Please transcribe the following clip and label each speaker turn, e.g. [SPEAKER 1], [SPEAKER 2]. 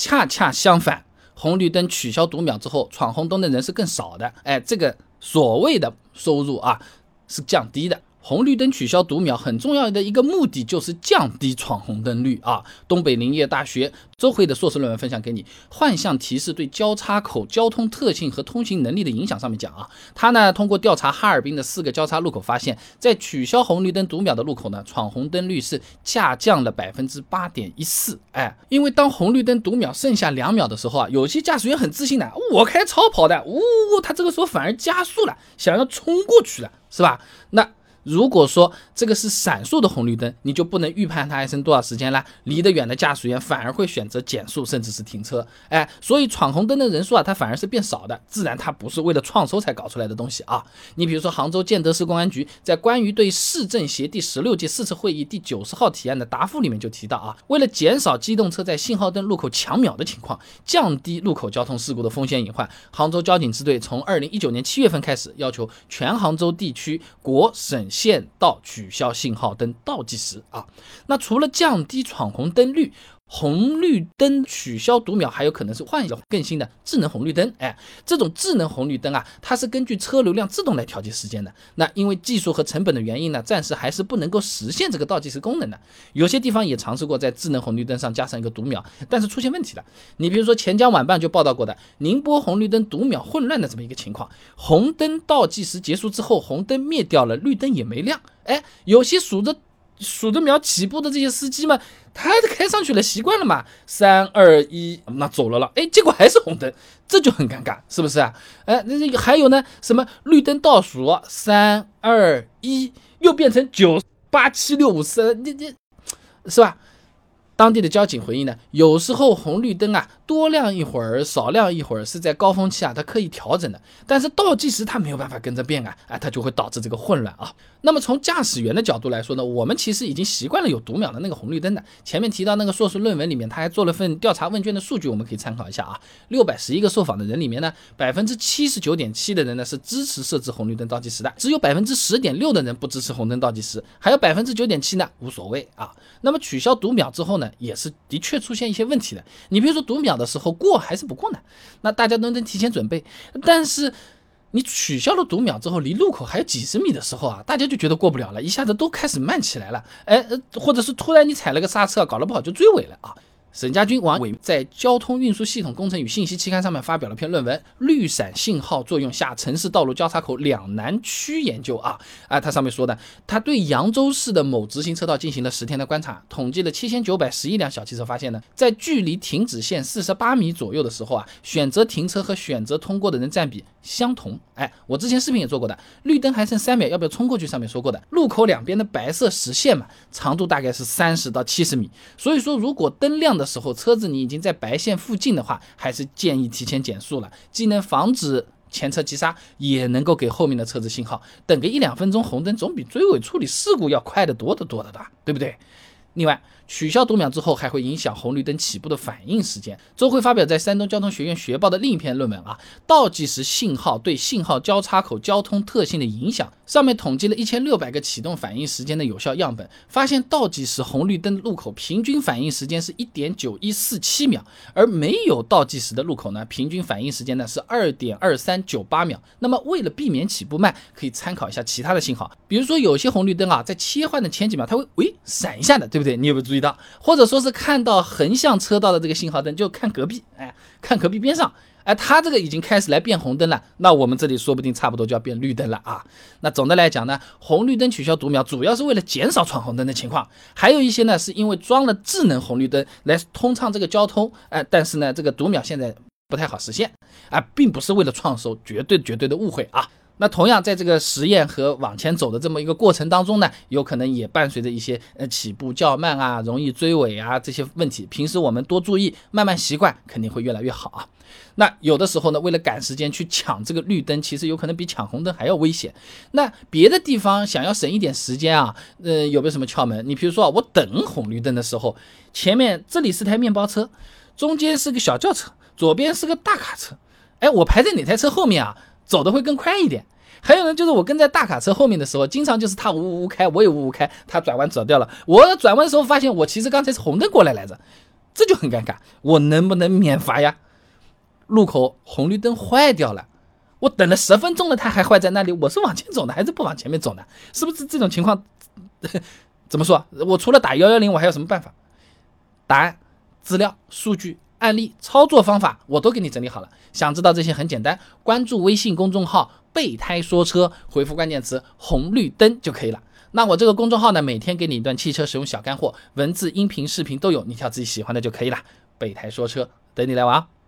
[SPEAKER 1] 恰恰相反，红绿灯取消读秒之后，闯红灯的人是更少的。哎，这个所谓的收入啊是降低的。红绿灯取消读秒很重要的一个目的就是降低闯红灯率啊！东北林业大学周辉的硕士论文分享给你，幻象提示对交叉口交通特性和通行能力的影响。上面讲啊，他呢通过调查哈尔滨的四个交叉路口，发现，在取消红绿灯读秒的路口呢，闯红灯率是下降了百分之八点一四。哎，因为当红绿灯读秒剩下两秒的时候啊，有些驾驶员很自信的，我开超跑的，呜，他这个时候反而加速了，想要冲过去了，是吧？那。如果说这个是闪烁的红绿灯，你就不能预判它还剩多少时间了。离得远的驾驶员反而会选择减速，甚至是停车。哎，所以闯红灯的人数啊，它反而是变少的。自然它不是为了创收才搞出来的东西啊。你比如说杭州建德市公安局在关于对市政协第十六届四次会议第九十号提案的答复里面就提到啊，为了减少机动车在信号灯路口抢秒的情况，降低路口交通事故的风险隐患，杭州交警支队从二零一九年七月份开始，要求全杭州地区国省。限道取消信号灯倒计时啊，那除了降低闯红灯率。红绿灯取消读秒，还有可能是换一个更新的智能红绿灯。哎，这种智能红绿灯啊，它是根据车流量自动来调节时间的。那因为技术和成本的原因呢，暂时还是不能够实现这个倒计时功能的。有些地方也尝试过在智能红绿灯上加上一个读秒，但是出现问题了。你比如说钱江晚报就报道过的宁波红绿灯读秒混乱的这么一个情况，红灯倒计时结束之后，红灯灭掉了，绿灯也没亮。哎，有些数着。数着秒起步的这些司机们，他开上去了，习惯了嘛？三二一，那走了了，哎，结果还是红灯，这就很尴尬，是不是啊？哎，那还有呢，什么绿灯倒数，三二一，又变成九八七六五四，你你，是吧？当地的交警回应呢，有时候红绿灯啊多亮一会儿，少亮一会儿是在高峰期啊，它可以调整的。但是倒计时它没有办法跟着变啊，哎，它就会导致这个混乱啊。那么从驾驶员的角度来说呢，我们其实已经习惯了有读秒的那个红绿灯的。前面提到那个硕士论文里面，他还做了份调查问卷的数据，我们可以参考一下啊。六百十一个受访的人里面呢，百分之七十九点七的人呢是支持设置红绿灯倒计时的，只有百分之十点六的人不支持红灯倒计时，还有百分之九点七呢无所谓啊。那么取消读秒之后呢？也是的确出现一些问题的。你比如说读秒的时候过还是不过呢？那大家都能提前准备。但是你取消了读秒之后，离路口还有几十米的时候啊，大家就觉得过不了了，一下子都开始慢起来了。哎，或者是突然你踩了个刹车，搞得不好就追尾了啊。沈家军、王伟在《交通运输系统工程与信息期刊》上面发表了篇论文《绿闪信号作用下城市道路交叉口两难区研究》啊啊，他上面说的，他对扬州市的某直行车道进行了十天的观察，统计了七千九百十一辆小汽车，发现呢，在距离停止线四十八米左右的时候啊，选择停车和选择通过的人占比相同。哎，我之前视频也做过的，绿灯还剩三秒，要不要冲过去？上面说过的，路口两边的白色实线嘛，长度大概是三十到七十米，所以说如果灯亮。的的时候，车子你已经在白线附近的话，还是建议提前减速了，既能防止前车急刹，也能够给后面的车子信号。等个一两分钟红灯，总比追尾处理事故要快得多得多的吧，对不对？另外。取消读秒之后，还会影响红绿灯起步的反应时间。周辉发表在山东交通学院学报的另一篇论文啊，倒计时信号对信号交叉口交通特性的影响。上面统计了一千六百个启动反应时间的有效样本，发现倒计时红绿灯路口平均反应时间是一点九一四七秒，而没有倒计时的路口呢，平均反应时间呢是二点二三九八秒。那么为了避免起步慢，可以参考一下其他的信号，比如说有些红绿灯啊，在切换的前几秒它会喂闪一下的，对不对？你有没有注意？道，或者说是看到横向车道的这个信号灯，就看隔壁，哎，看隔壁边上，哎，它这个已经开始来变红灯了，那我们这里说不定差不多就要变绿灯了啊。那总的来讲呢，红绿灯取消读秒，主要是为了减少闯红灯的情况，还有一些呢，是因为装了智能红绿灯来通畅这个交通，哎，但是呢，这个读秒现在不太好实现，啊，并不是为了创收，绝对绝对的误会啊。那同样，在这个实验和往前走的这么一个过程当中呢，有可能也伴随着一些呃起步较慢啊、容易追尾啊这些问题。平时我们多注意，慢慢习惯，肯定会越来越好啊。那有的时候呢，为了赶时间去抢这个绿灯，其实有可能比抢红灯还要危险。那别的地方想要省一点时间啊，呃，有没有什么窍门？你比如说啊，我等红绿灯的时候，前面这里是台面包车，中间是个小轿车，左边是个大卡车，哎，我排在哪台车后面啊？走的会更快一点，还有呢，就是我跟在大卡车后面的时候，经常就是他呜呜呜开，我也呜呜开，他转弯走掉了。我转弯的时候发现，我其实刚才是红灯过来来着。这就很尴尬。我能不能免罚呀？路口红绿灯坏掉了，我等了十分钟了，它还坏在那里，我是往前走呢，还是不往前面走呢？是不是这种情况？怎么说？我除了打幺幺零，我还有什么办法？答案、资料、数据、案例、操作方法，我都给你整理好了。想知道这些很简单，关注微信公众号“备胎说车”，回复关键词“红绿灯”就可以了。那我这个公众号呢，每天给你一段汽车使用小干货，文字、音频、视频都有，你挑自己喜欢的就可以了。备胎说车，等你来玩。